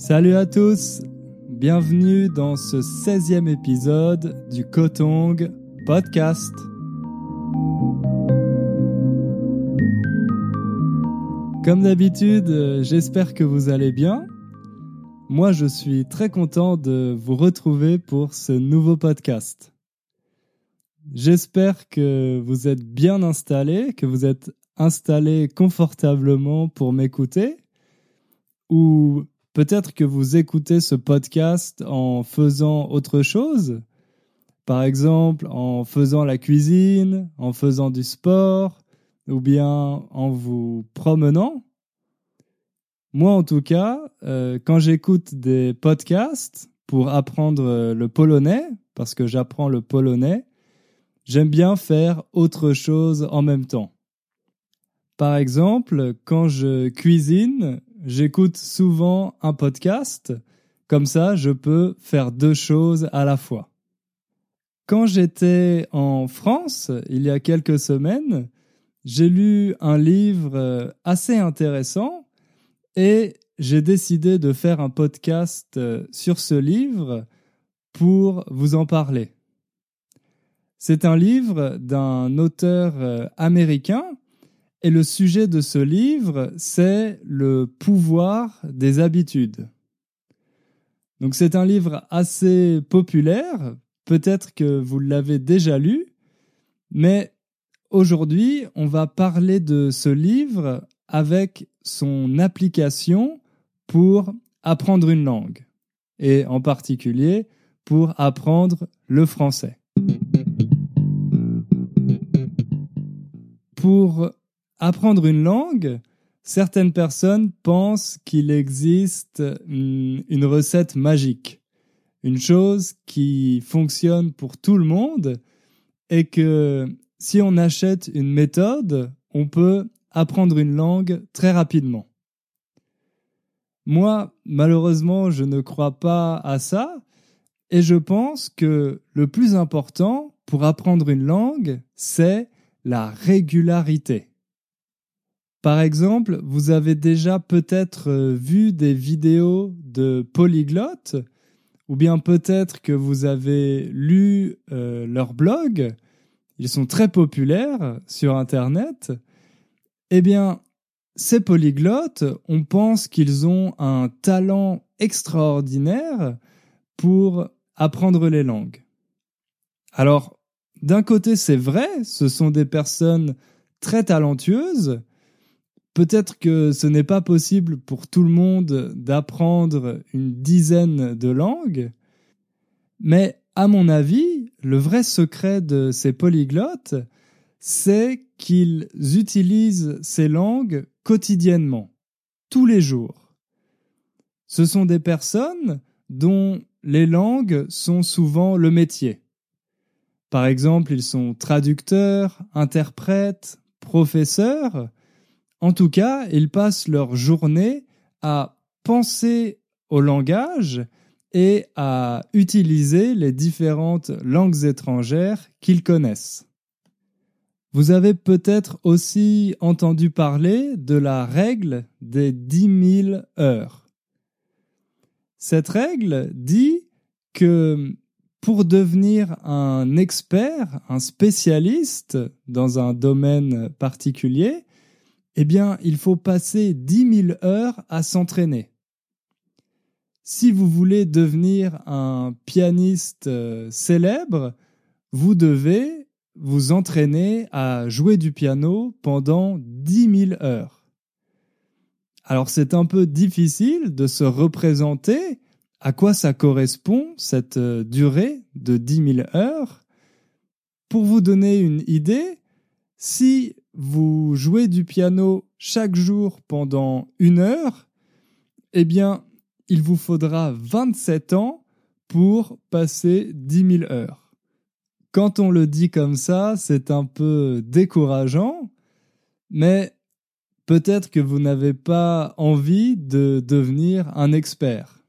Salut à tous, bienvenue dans ce 16e épisode du Kotong Podcast. Comme d'habitude, j'espère que vous allez bien. Moi, je suis très content de vous retrouver pour ce nouveau podcast. J'espère que vous êtes bien installés, que vous êtes installés confortablement pour m'écouter, ou peut-être que vous écoutez ce podcast en faisant autre chose, par exemple en faisant la cuisine, en faisant du sport, ou bien en vous promenant. Moi, en tout cas, euh, quand j'écoute des podcasts pour apprendre le polonais, parce que j'apprends le polonais, j'aime bien faire autre chose en même temps. Par exemple, quand je cuisine, j'écoute souvent un podcast, comme ça je peux faire deux choses à la fois. Quand j'étais en France, il y a quelques semaines, j'ai lu un livre assez intéressant et j'ai décidé de faire un podcast sur ce livre pour vous en parler. C'est un livre d'un auteur euh, américain et le sujet de ce livre, c'est le pouvoir des habitudes. Donc c'est un livre assez populaire, peut-être que vous l'avez déjà lu, mais aujourd'hui on va parler de ce livre avec son application pour apprendre une langue, et en particulier pour apprendre le français. Pour apprendre une langue, certaines personnes pensent qu'il existe une recette magique, une chose qui fonctionne pour tout le monde et que si on achète une méthode, on peut apprendre une langue très rapidement. Moi, malheureusement, je ne crois pas à ça et je pense que le plus important pour apprendre une langue, c'est la régularité. Par exemple, vous avez déjà peut-être euh, vu des vidéos de polyglottes, ou bien peut-être que vous avez lu euh, leur blog, ils sont très populaires sur Internet. Eh bien, ces polyglottes, on pense qu'ils ont un talent extraordinaire pour apprendre les langues. Alors, d'un côté, c'est vrai, ce sont des personnes très talentueuses, Peut-être que ce n'est pas possible pour tout le monde d'apprendre une dizaine de langues, mais à mon avis, le vrai secret de ces polyglottes, c'est qu'ils utilisent ces langues quotidiennement, tous les jours. Ce sont des personnes dont les langues sont souvent le métier. Par exemple, ils sont traducteurs, interprètes, professeurs, en tout cas, ils passent leur journée à penser au langage et à utiliser les différentes langues étrangères qu'ils connaissent. Vous avez peut-être aussi entendu parler de la règle des 10 000 heures. Cette règle dit que pour devenir un expert, un spécialiste dans un domaine particulier, eh bien, il faut passer 10 000 heures à s'entraîner. Si vous voulez devenir un pianiste euh, célèbre, vous devez vous entraîner à jouer du piano pendant 10 000 heures. Alors c'est un peu difficile de se représenter à quoi ça correspond cette euh, durée de 10 000 heures. Pour vous donner une idée, si vous jouez du piano chaque jour pendant une heure, eh bien, il vous faudra 27 ans pour passer 10 000 heures. Quand on le dit comme ça, c'est un peu décourageant, mais peut-être que vous n'avez pas envie de devenir un expert.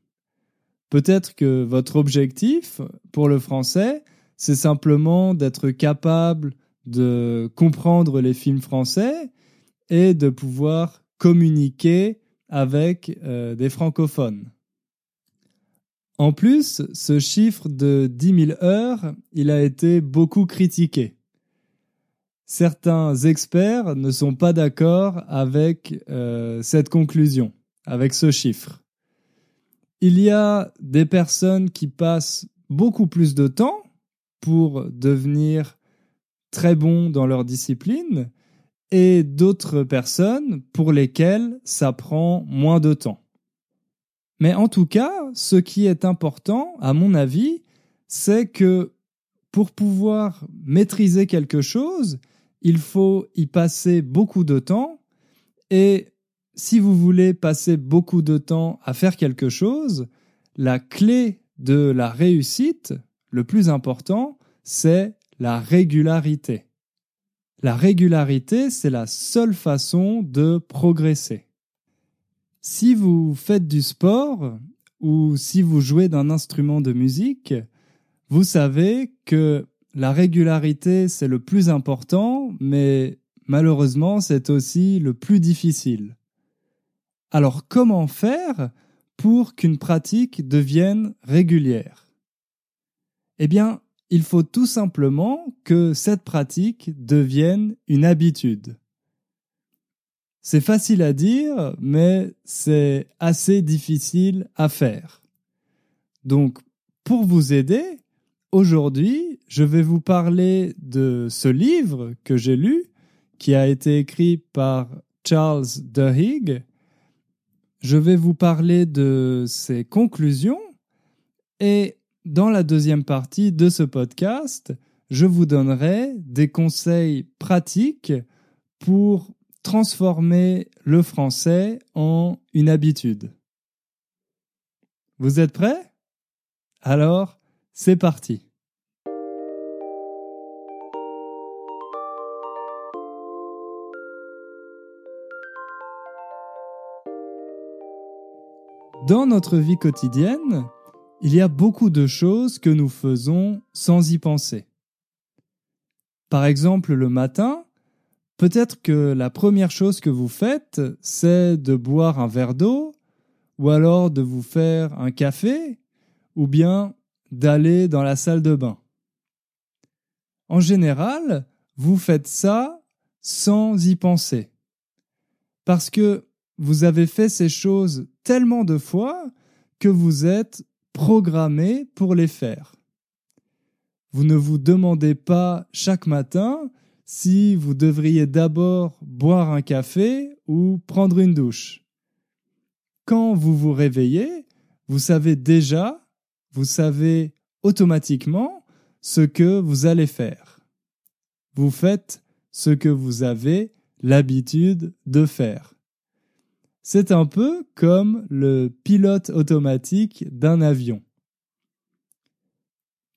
Peut-être que votre objectif pour le français, c'est simplement d'être capable de comprendre les films français et de pouvoir communiquer avec euh, des francophones. En plus, ce chiffre de 10 000 heures, il a été beaucoup critiqué. Certains experts ne sont pas d'accord avec euh, cette conclusion, avec ce chiffre. Il y a des personnes qui passent beaucoup plus de temps pour devenir très bons dans leur discipline et d'autres personnes pour lesquelles ça prend moins de temps. Mais en tout cas, ce qui est important, à mon avis, c'est que pour pouvoir maîtriser quelque chose, il faut y passer beaucoup de temps et si vous voulez passer beaucoup de temps à faire quelque chose, la clé de la réussite, le plus important, c'est la régularité. La régularité, c'est la seule façon de progresser. Si vous faites du sport ou si vous jouez d'un instrument de musique, vous savez que la régularité, c'est le plus important, mais malheureusement, c'est aussi le plus difficile. Alors comment faire pour qu'une pratique devienne régulière? Eh bien, il faut tout simplement que cette pratique devienne une habitude. C'est facile à dire, mais c'est assez difficile à faire. Donc, pour vous aider, aujourd'hui, je vais vous parler de ce livre que j'ai lu, qui a été écrit par Charles Duhigg. Je vais vous parler de ses conclusions et dans la deuxième partie de ce podcast, je vous donnerai des conseils pratiques pour transformer le français en une habitude. Vous êtes prêts? Alors, c'est parti. Dans notre vie quotidienne, il y a beaucoup de choses que nous faisons sans y penser. Par exemple, le matin, peut-être que la première chose que vous faites, c'est de boire un verre d'eau, ou alors de vous faire un café, ou bien d'aller dans la salle de bain. En général, vous faites ça sans y penser. Parce que vous avez fait ces choses tellement de fois que vous êtes programmé pour les faire. Vous ne vous demandez pas chaque matin si vous devriez d'abord boire un café ou prendre une douche. Quand vous vous réveillez, vous savez déjà, vous savez automatiquement ce que vous allez faire. Vous faites ce que vous avez l'habitude de faire. C'est un peu comme le pilote automatique d'un avion.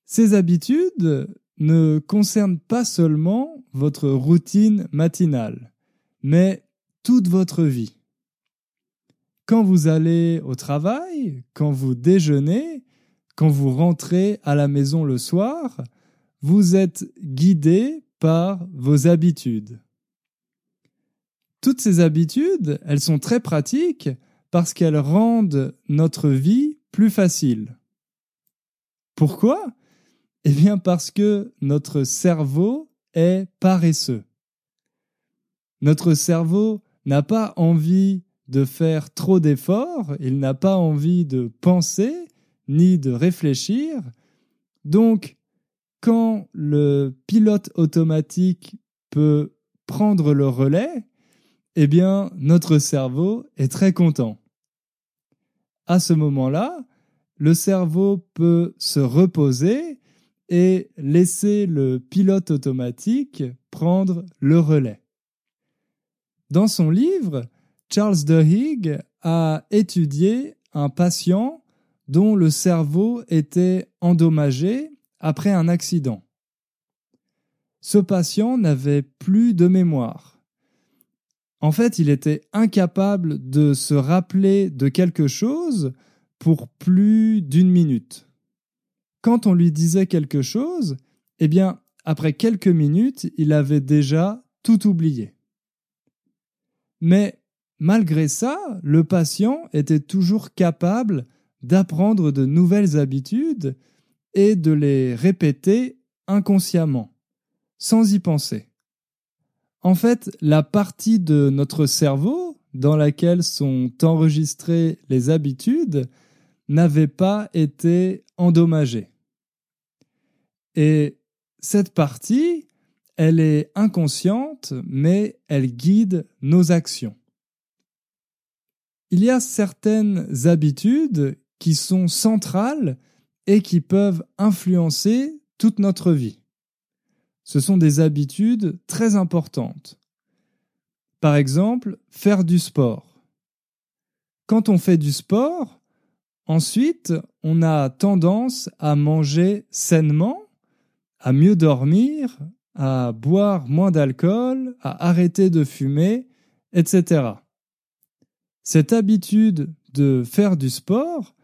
Ces habitudes ne concernent pas seulement votre routine matinale, mais toute votre vie. Quand vous allez au travail, quand vous déjeunez, quand vous rentrez à la maison le soir, vous êtes guidé par vos habitudes. Toutes ces habitudes, elles sont très pratiques parce qu'elles rendent notre vie plus facile. Pourquoi? Eh bien parce que notre cerveau est paresseux. Notre cerveau n'a pas envie de faire trop d'efforts, il n'a pas envie de penser ni de réfléchir. Donc, quand le pilote automatique peut prendre le relais, eh bien, notre cerveau est très content. À ce moment-là, le cerveau peut se reposer et laisser le pilote automatique prendre le relais. Dans son livre, Charles Duhigg a étudié un patient dont le cerveau était endommagé après un accident. Ce patient n'avait plus de mémoire. En fait, il était incapable de se rappeler de quelque chose pour plus d'une minute. Quand on lui disait quelque chose, eh bien, après quelques minutes, il avait déjà tout oublié. Mais malgré ça, le patient était toujours capable d'apprendre de nouvelles habitudes et de les répéter inconsciemment, sans y penser. En fait, la partie de notre cerveau dans laquelle sont enregistrées les habitudes n'avait pas été endommagée. Et cette partie, elle est inconsciente, mais elle guide nos actions. Il y a certaines habitudes qui sont centrales et qui peuvent influencer toute notre vie. Ce sont des habitudes très importantes. Par exemple, faire du sport. Quand on fait du sport, ensuite, on a tendance à manger sainement, à mieux dormir, à boire moins d'alcool, à arrêter de fumer, etc. Cette habitude de faire du sport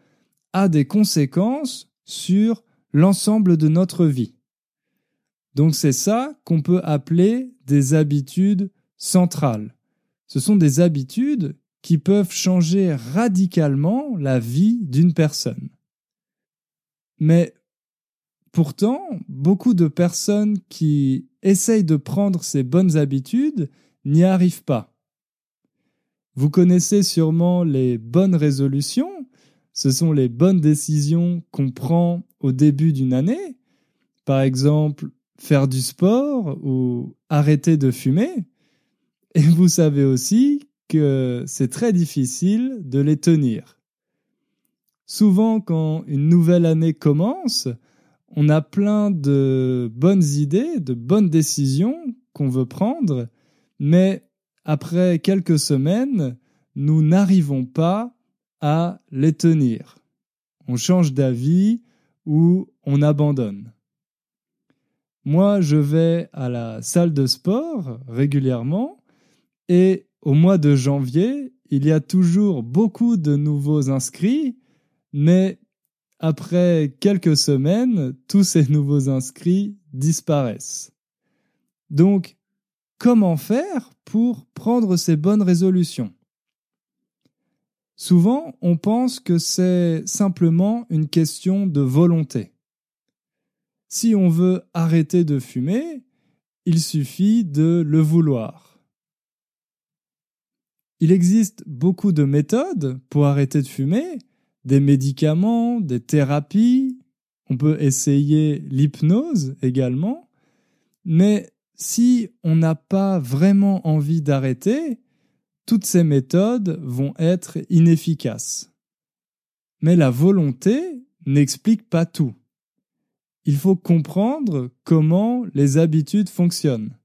a des conséquences sur l'ensemble de notre vie. Donc c'est ça qu'on peut appeler des habitudes centrales. Ce sont des habitudes qui peuvent changer radicalement la vie d'une personne. Mais pourtant, beaucoup de personnes qui essayent de prendre ces bonnes habitudes n'y arrivent pas. Vous connaissez sûrement les bonnes résolutions, ce sont les bonnes décisions qu'on prend au début d'une année, par exemple faire du sport ou arrêter de fumer. Et vous savez aussi que c'est très difficile de les tenir. Souvent, quand une nouvelle année commence, on a plein de bonnes idées, de bonnes décisions qu'on veut prendre, mais après quelques semaines, nous n'arrivons pas à les tenir. On change d'avis ou on abandonne. Moi, je vais à la salle de sport régulièrement et au mois de janvier, il y a toujours beaucoup de nouveaux inscrits, mais après quelques semaines, tous ces nouveaux inscrits disparaissent. Donc, comment faire pour prendre ces bonnes résolutions? Souvent, on pense que c'est simplement une question de volonté. Si on veut arrêter de fumer, il suffit de le vouloir. Il existe beaucoup de méthodes pour arrêter de fumer, des médicaments, des thérapies, on peut essayer l'hypnose également, mais si on n'a pas vraiment envie d'arrêter, toutes ces méthodes vont être inefficaces. Mais la volonté n'explique pas tout. Il faut comprendre comment les habitudes fonctionnent.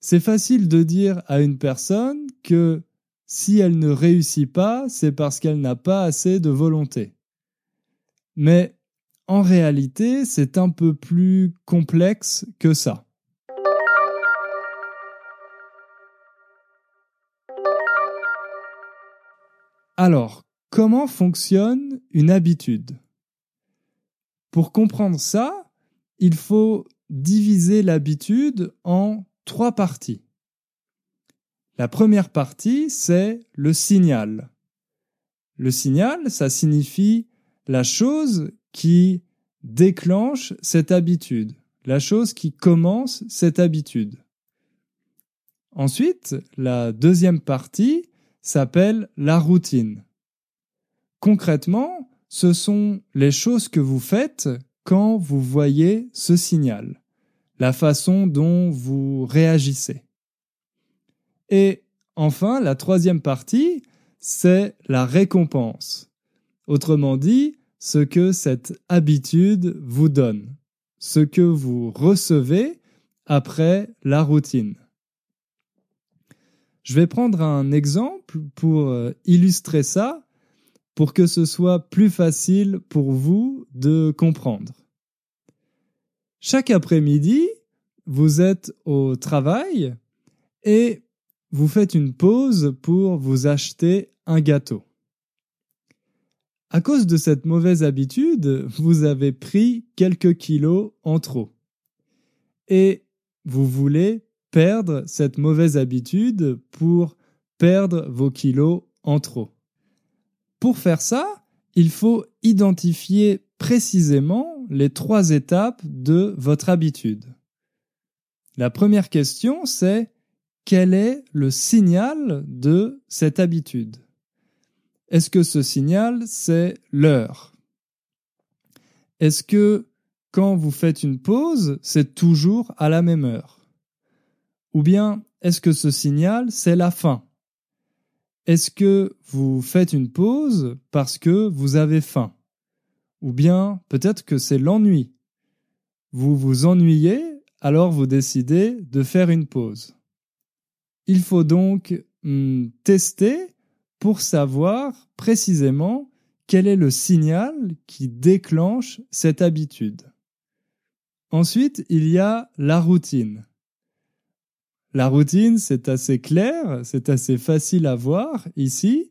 C'est facile de dire à une personne que si elle ne réussit pas, c'est parce qu'elle n'a pas assez de volonté. Mais en réalité, c'est un peu plus complexe que ça. Alors, comment fonctionne une habitude? Pour comprendre ça, il faut diviser l'habitude en trois parties. La première partie, c'est le signal. Le signal, ça signifie la chose qui déclenche cette habitude, la chose qui commence cette habitude. Ensuite, la deuxième partie s'appelle la routine. Concrètement, ce sont les choses que vous faites quand vous voyez ce signal, la façon dont vous réagissez. Et enfin, la troisième partie, c'est la récompense. Autrement dit, ce que cette habitude vous donne, ce que vous recevez après la routine. Je vais prendre un exemple pour euh, illustrer ça, pour que ce soit plus facile pour vous de comprendre. Chaque après-midi, vous êtes au travail et vous faites une pause pour vous acheter un gâteau. À cause de cette mauvaise habitude, vous avez pris quelques kilos en trop. Et vous voulez perdre cette mauvaise habitude pour perdre vos kilos en trop. Pour faire ça, il faut identifier précisément les trois étapes de votre habitude. La première question, c'est quel est le signal de cette habitude? Est-ce que ce signal, c'est l'heure? Est-ce que quand vous faites une pause, c'est toujours à la même heure? Ou bien, est-ce que ce signal, c'est la fin? Est-ce que vous faites une pause parce que vous avez faim? Ou bien, peut-être que c'est l'ennui. Vous vous ennuyez, alors vous décidez de faire une pause. Il faut donc hmm, tester pour savoir précisément quel est le signal qui déclenche cette habitude. Ensuite, il y a la routine. La routine, c'est assez clair, c'est assez facile à voir ici.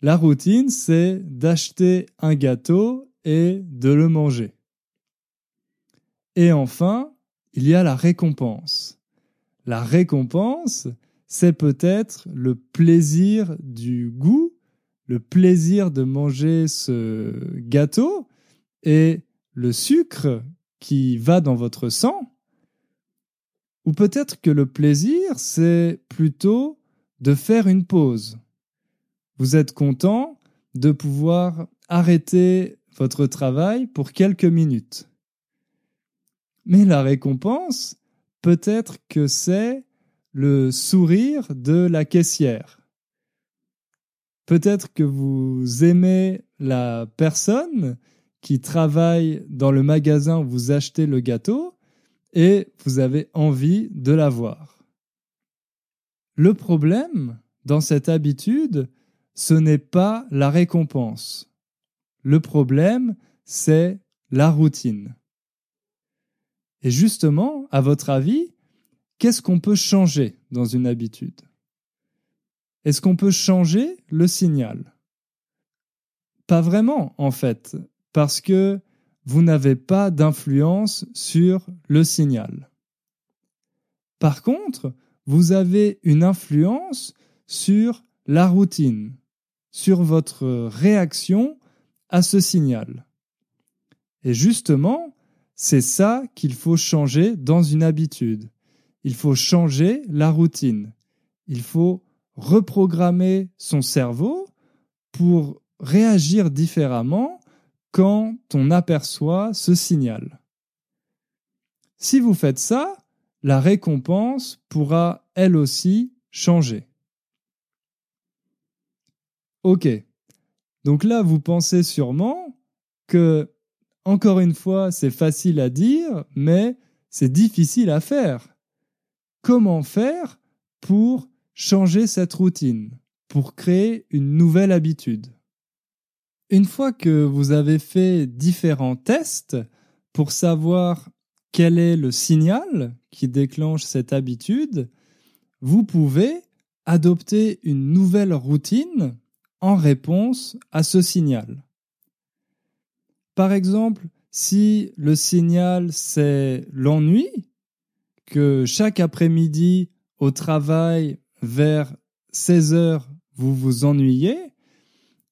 La routine, c'est d'acheter un gâteau et de le manger. Et enfin, il y a la récompense. La récompense, c'est peut-être le plaisir du goût, le plaisir de manger ce gâteau et le sucre qui va dans votre sang. Ou peut-être que le plaisir, c'est plutôt de faire une pause. Vous êtes content de pouvoir arrêter votre travail pour quelques minutes. Mais la récompense, peut-être que c'est le sourire de la caissière. Peut-être que vous aimez la personne qui travaille dans le magasin où vous achetez le gâteau et vous avez envie de la voir. Le problème dans cette habitude, ce n'est pas la récompense. Le problème, c'est la routine. Et justement, à votre avis, qu'est-ce qu'on peut changer dans une habitude? Est-ce qu'on peut changer le signal? Pas vraiment, en fait, parce que vous n'avez pas d'influence sur le signal. Par contre, vous avez une influence sur la routine, sur votre réaction à ce signal. Et justement, c'est ça qu'il faut changer dans une habitude. Il faut changer la routine. Il faut reprogrammer son cerveau pour réagir différemment quand on aperçoit ce signal. Si vous faites ça, la récompense pourra elle aussi changer. Ok. Donc là, vous pensez sûrement que, encore une fois, c'est facile à dire, mais c'est difficile à faire comment faire pour changer cette routine, pour créer une nouvelle habitude? Une fois que vous avez fait différents tests pour savoir quel est le signal qui déclenche cette habitude, vous pouvez adopter une nouvelle routine en réponse à ce signal. Par exemple, si le signal c'est l'ennui, que chaque après-midi au travail vers 16 heures vous vous ennuyez,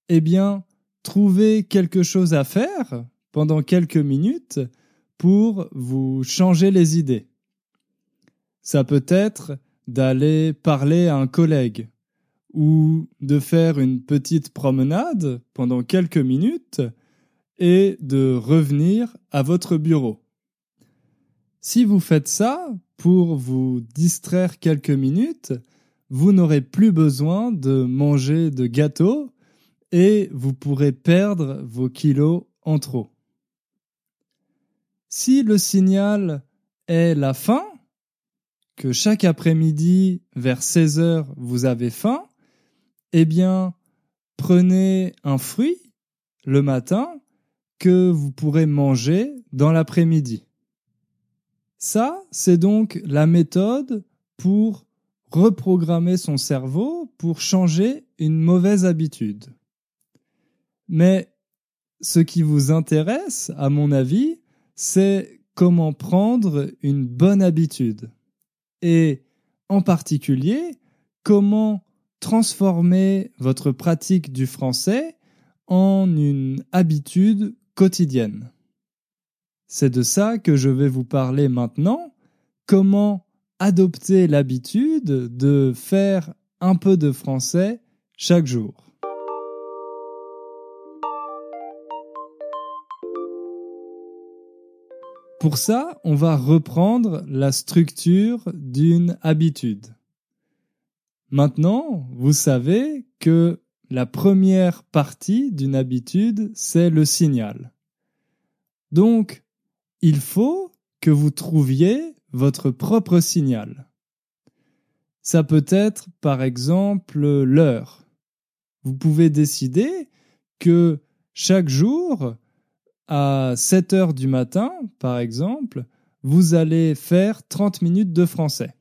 eh bien, trouvez quelque chose à faire pendant quelques minutes pour vous changer les idées. Ça peut être d'aller parler à un collègue ou de faire une petite promenade pendant quelques minutes et de revenir à votre bureau. Si vous faites ça pour vous distraire quelques minutes, vous n'aurez plus besoin de manger de gâteaux et vous pourrez perdre vos kilos en trop. Si le signal est la faim, que chaque après-midi vers 16 heures vous avez faim, eh bien prenez un fruit le matin que vous pourrez manger dans l'après-midi. Ça, c'est donc la méthode pour reprogrammer son cerveau pour changer une mauvaise habitude. Mais ce qui vous intéresse, à mon avis, c'est comment prendre une bonne habitude. Et en particulier, comment transformer votre pratique du français en une habitude quotidienne. C'est de ça que je vais vous parler maintenant, comment adopter l'habitude de faire un peu de français chaque jour. Pour ça, on va reprendre la structure d'une habitude. Maintenant, vous savez que la première partie d'une habitude, c'est le signal. Donc, il faut que vous trouviez votre propre signal. Ça peut être, par exemple, l'heure. Vous pouvez décider que chaque jour, à 7 heures du matin, par exemple, vous allez faire 30 minutes de français.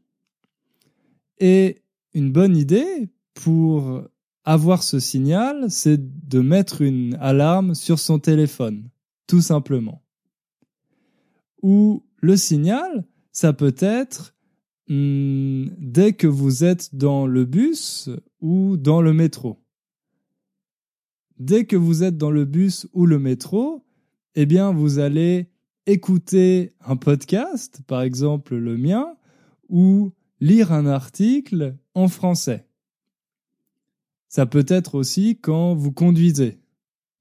Et une bonne idée pour avoir ce signal, c'est de mettre une alarme sur son téléphone, tout simplement. Ou le signal, ça peut être hmm, dès que vous êtes dans le bus ou dans le métro. Dès que vous êtes dans le bus ou le métro, eh bien, vous allez écouter un podcast, par exemple le mien, ou lire un article en français. Ça peut être aussi quand vous conduisez.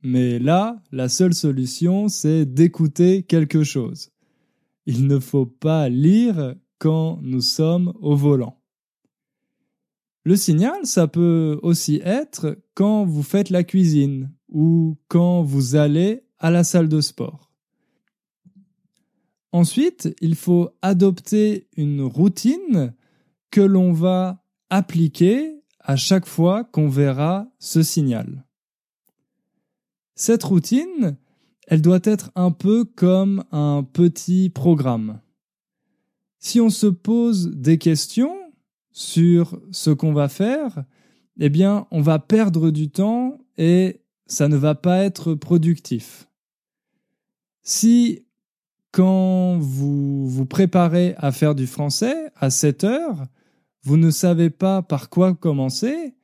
Mais là, la seule solution, c'est d'écouter quelque chose. Il ne faut pas lire quand nous sommes au volant. Le signal, ça peut aussi être quand vous faites la cuisine ou quand vous allez à la salle de sport. Ensuite, il faut adopter une routine que l'on va appliquer à chaque fois qu'on verra ce signal. Cette routine, elle doit être un peu comme un petit programme. Si on se pose des questions sur ce qu'on va faire, eh bien, on va perdre du temps et ça ne va pas être productif. Si, quand vous vous préparez à faire du français à 7 heures, vous ne savez pas par quoi commencer,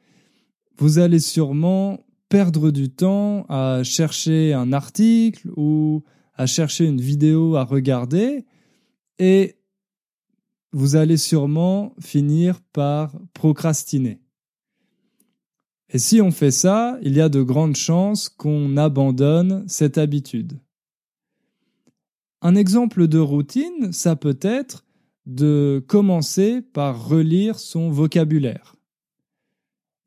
vous allez sûrement perdre du temps à chercher un article ou à chercher une vidéo à regarder et vous allez sûrement finir par procrastiner. Et si on fait ça, il y a de grandes chances qu'on abandonne cette habitude. Un exemple de routine, ça peut être de commencer par relire son vocabulaire.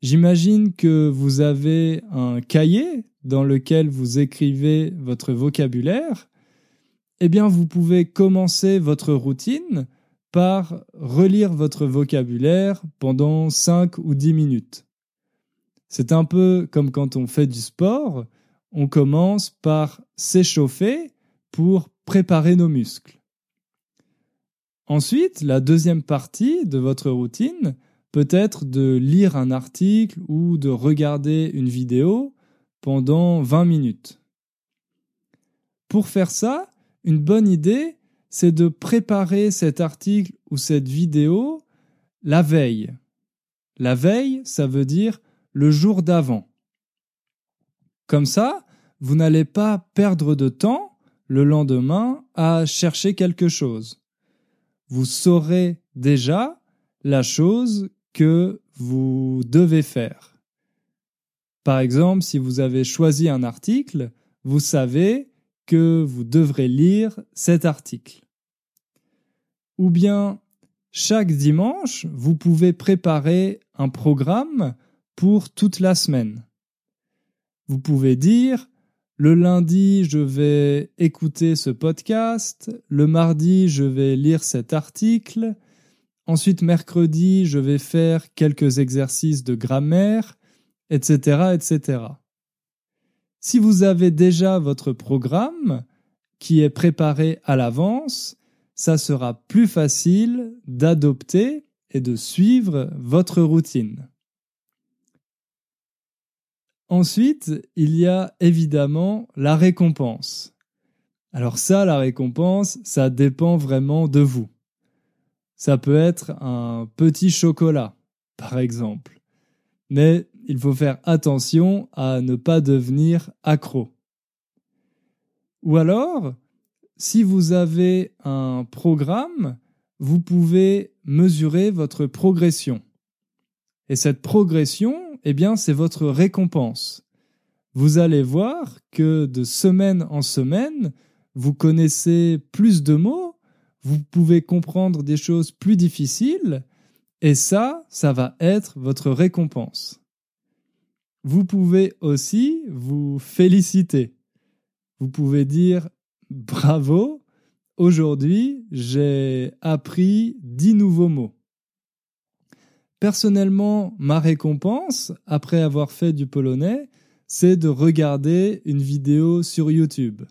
J'imagine que vous avez un cahier dans lequel vous écrivez votre vocabulaire. Eh bien, vous pouvez commencer votre routine par relire votre vocabulaire pendant 5 ou 10 minutes. C'est un peu comme quand on fait du sport, on commence par s'échauffer pour préparer nos muscles. Ensuite, la deuxième partie de votre routine peut être de lire un article ou de regarder une vidéo pendant 20 minutes. Pour faire ça, une bonne idée, c'est de préparer cet article ou cette vidéo la veille. La veille, ça veut dire le jour d'avant. Comme ça, vous n'allez pas perdre de temps le lendemain à chercher quelque chose. Vous saurez déjà la chose que vous devez faire. Par exemple, si vous avez choisi un article, vous savez que vous devrez lire cet article. Ou bien, chaque dimanche, vous pouvez préparer un programme pour toute la semaine. Vous pouvez dire le lundi, je vais écouter ce podcast. Le mardi, je vais lire cet article. Ensuite, mercredi, je vais faire quelques exercices de grammaire, etc., etc. Si vous avez déjà votre programme qui est préparé à l'avance, ça sera plus facile d'adopter et de suivre votre routine. Ensuite, il y a évidemment la récompense. Alors ça, la récompense, ça dépend vraiment de vous. Ça peut être un petit chocolat, par exemple. Mais il faut faire attention à ne pas devenir accro. Ou alors, si vous avez un programme, vous pouvez mesurer votre progression. Et cette progression, eh bien, c'est votre récompense. Vous allez voir que de semaine en semaine, vous connaissez plus de mots, vous pouvez comprendre des choses plus difficiles, et ça, ça va être votre récompense. Vous pouvez aussi vous féliciter. Vous pouvez dire bravo, aujourd'hui j'ai appris dix nouveaux mots. Personnellement, ma récompense, après avoir fait du polonais, c'est de regarder une vidéo sur YouTube.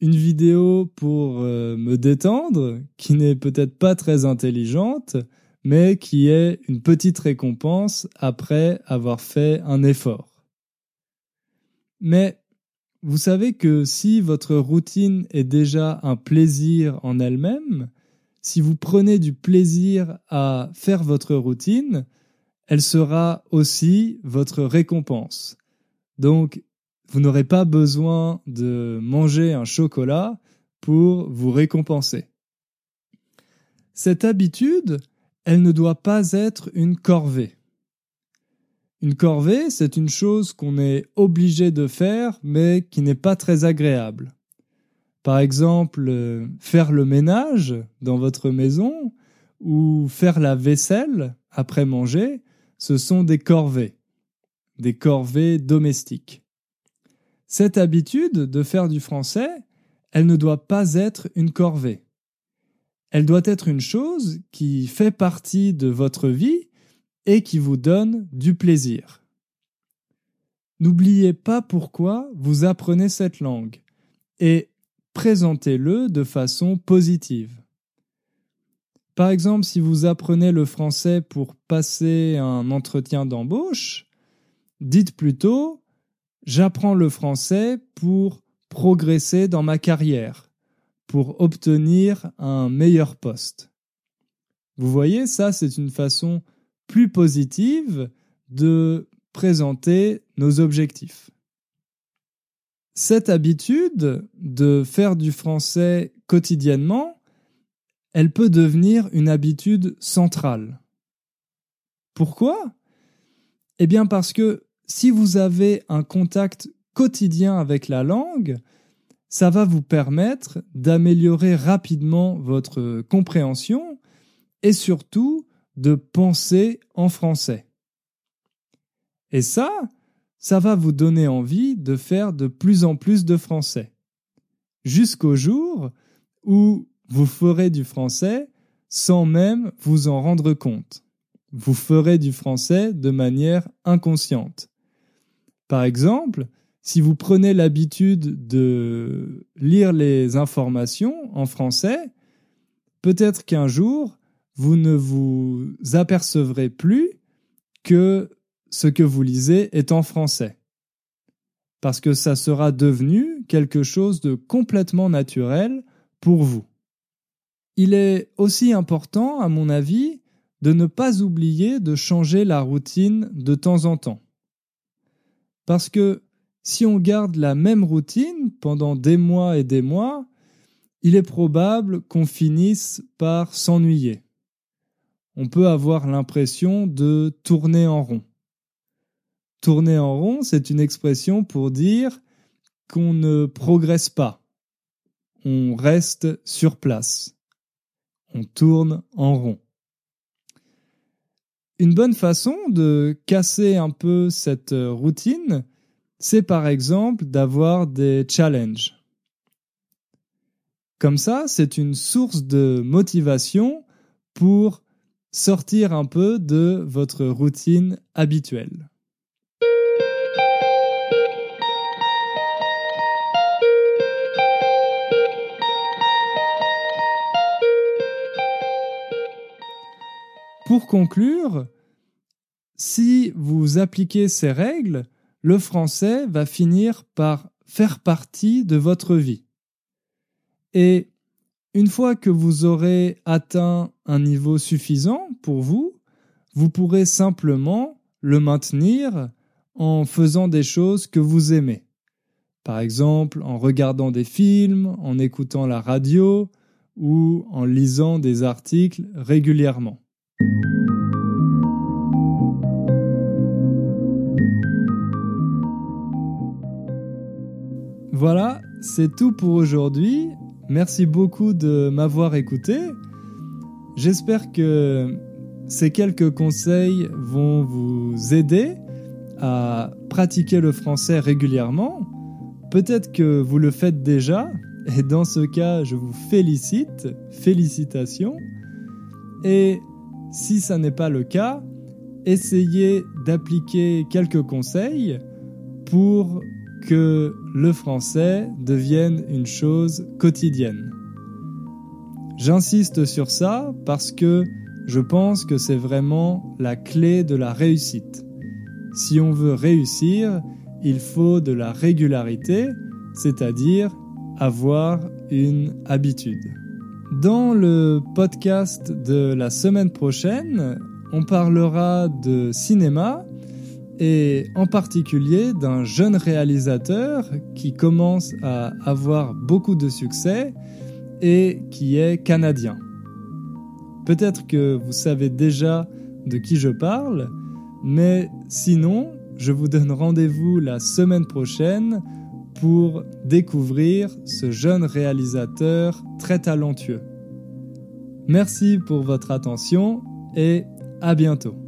Une vidéo pour euh, me détendre, qui n'est peut-être pas très intelligente, mais qui est une petite récompense après avoir fait un effort. Mais vous savez que si votre routine est déjà un plaisir en elle-même, si vous prenez du plaisir à faire votre routine, elle sera aussi votre récompense. Donc, vous n'aurez pas besoin de manger un chocolat pour vous récompenser. Cette habitude, elle ne doit pas être une corvée. Une corvée, c'est une chose qu'on est obligé de faire, mais qui n'est pas très agréable. Par exemple, euh, faire le ménage dans votre maison ou faire la vaisselle après manger, ce sont des corvées, des corvées domestiques. Cette habitude de faire du français, elle ne doit pas être une corvée. Elle doit être une chose qui fait partie de votre vie et qui vous donne du plaisir. N'oubliez pas pourquoi vous apprenez cette langue et présentez-le de façon positive. Par exemple, si vous apprenez le français pour passer un entretien d'embauche, dites plutôt J'apprends le français pour progresser dans ma carrière pour obtenir un meilleur poste. Vous voyez, ça c'est une façon plus positive de présenter nos objectifs. Cette habitude de faire du français quotidiennement, elle peut devenir une habitude centrale. Pourquoi? Eh bien parce que si vous avez un contact quotidien avec la langue, ça va vous permettre d'améliorer rapidement votre compréhension et surtout de penser en français. Et ça, ça va vous donner envie de faire de plus en plus de français. Jusqu'au jour où vous ferez du français sans même vous en rendre compte. Vous ferez du français de manière inconsciente. Par exemple, si vous prenez l'habitude de lire les informations en français, peut-être qu'un jour, vous ne vous apercevrez plus que ce que vous lisez est en français. Parce que ça sera devenu quelque chose de complètement naturel pour vous. Il est aussi important, à mon avis, de ne pas oublier de changer la routine de temps en temps. Parce que si on garde la même routine pendant des mois et des mois, il est probable qu'on finisse par s'ennuyer. On peut avoir l'impression de tourner en rond. Tourner en rond, c'est une expression pour dire qu'on ne progresse pas. On reste sur place. On tourne en rond. Une bonne façon de casser un peu cette routine, c'est par exemple d'avoir des challenges. Comme ça, c'est une source de motivation pour sortir un peu de votre routine habituelle. Pour conclure, si vous appliquez ces règles, le français va finir par faire partie de votre vie. Et une fois que vous aurez atteint un niveau suffisant pour vous, vous pourrez simplement le maintenir en faisant des choses que vous aimez. Par exemple, en regardant des films, en écoutant la radio ou en lisant des articles régulièrement. Voilà, c'est tout pour aujourd'hui. Merci beaucoup de m'avoir écouté. J'espère que ces quelques conseils vont vous aider à pratiquer le français régulièrement. Peut-être que vous le faites déjà, et dans ce cas, je vous félicite, félicitations. Et si ça n'est pas le cas, essayez d'appliquer quelques conseils pour que le français devienne une chose quotidienne. J'insiste sur ça parce que je pense que c'est vraiment la clé de la réussite. Si on veut réussir, il faut de la régularité, c'est-à-dire avoir une habitude. Dans le podcast de la semaine prochaine, on parlera de cinéma et en particulier d'un jeune réalisateur qui commence à avoir beaucoup de succès et qui est canadien. Peut-être que vous savez déjà de qui je parle, mais sinon, je vous donne rendez-vous la semaine prochaine pour découvrir ce jeune réalisateur très talentueux. Merci pour votre attention et à bientôt.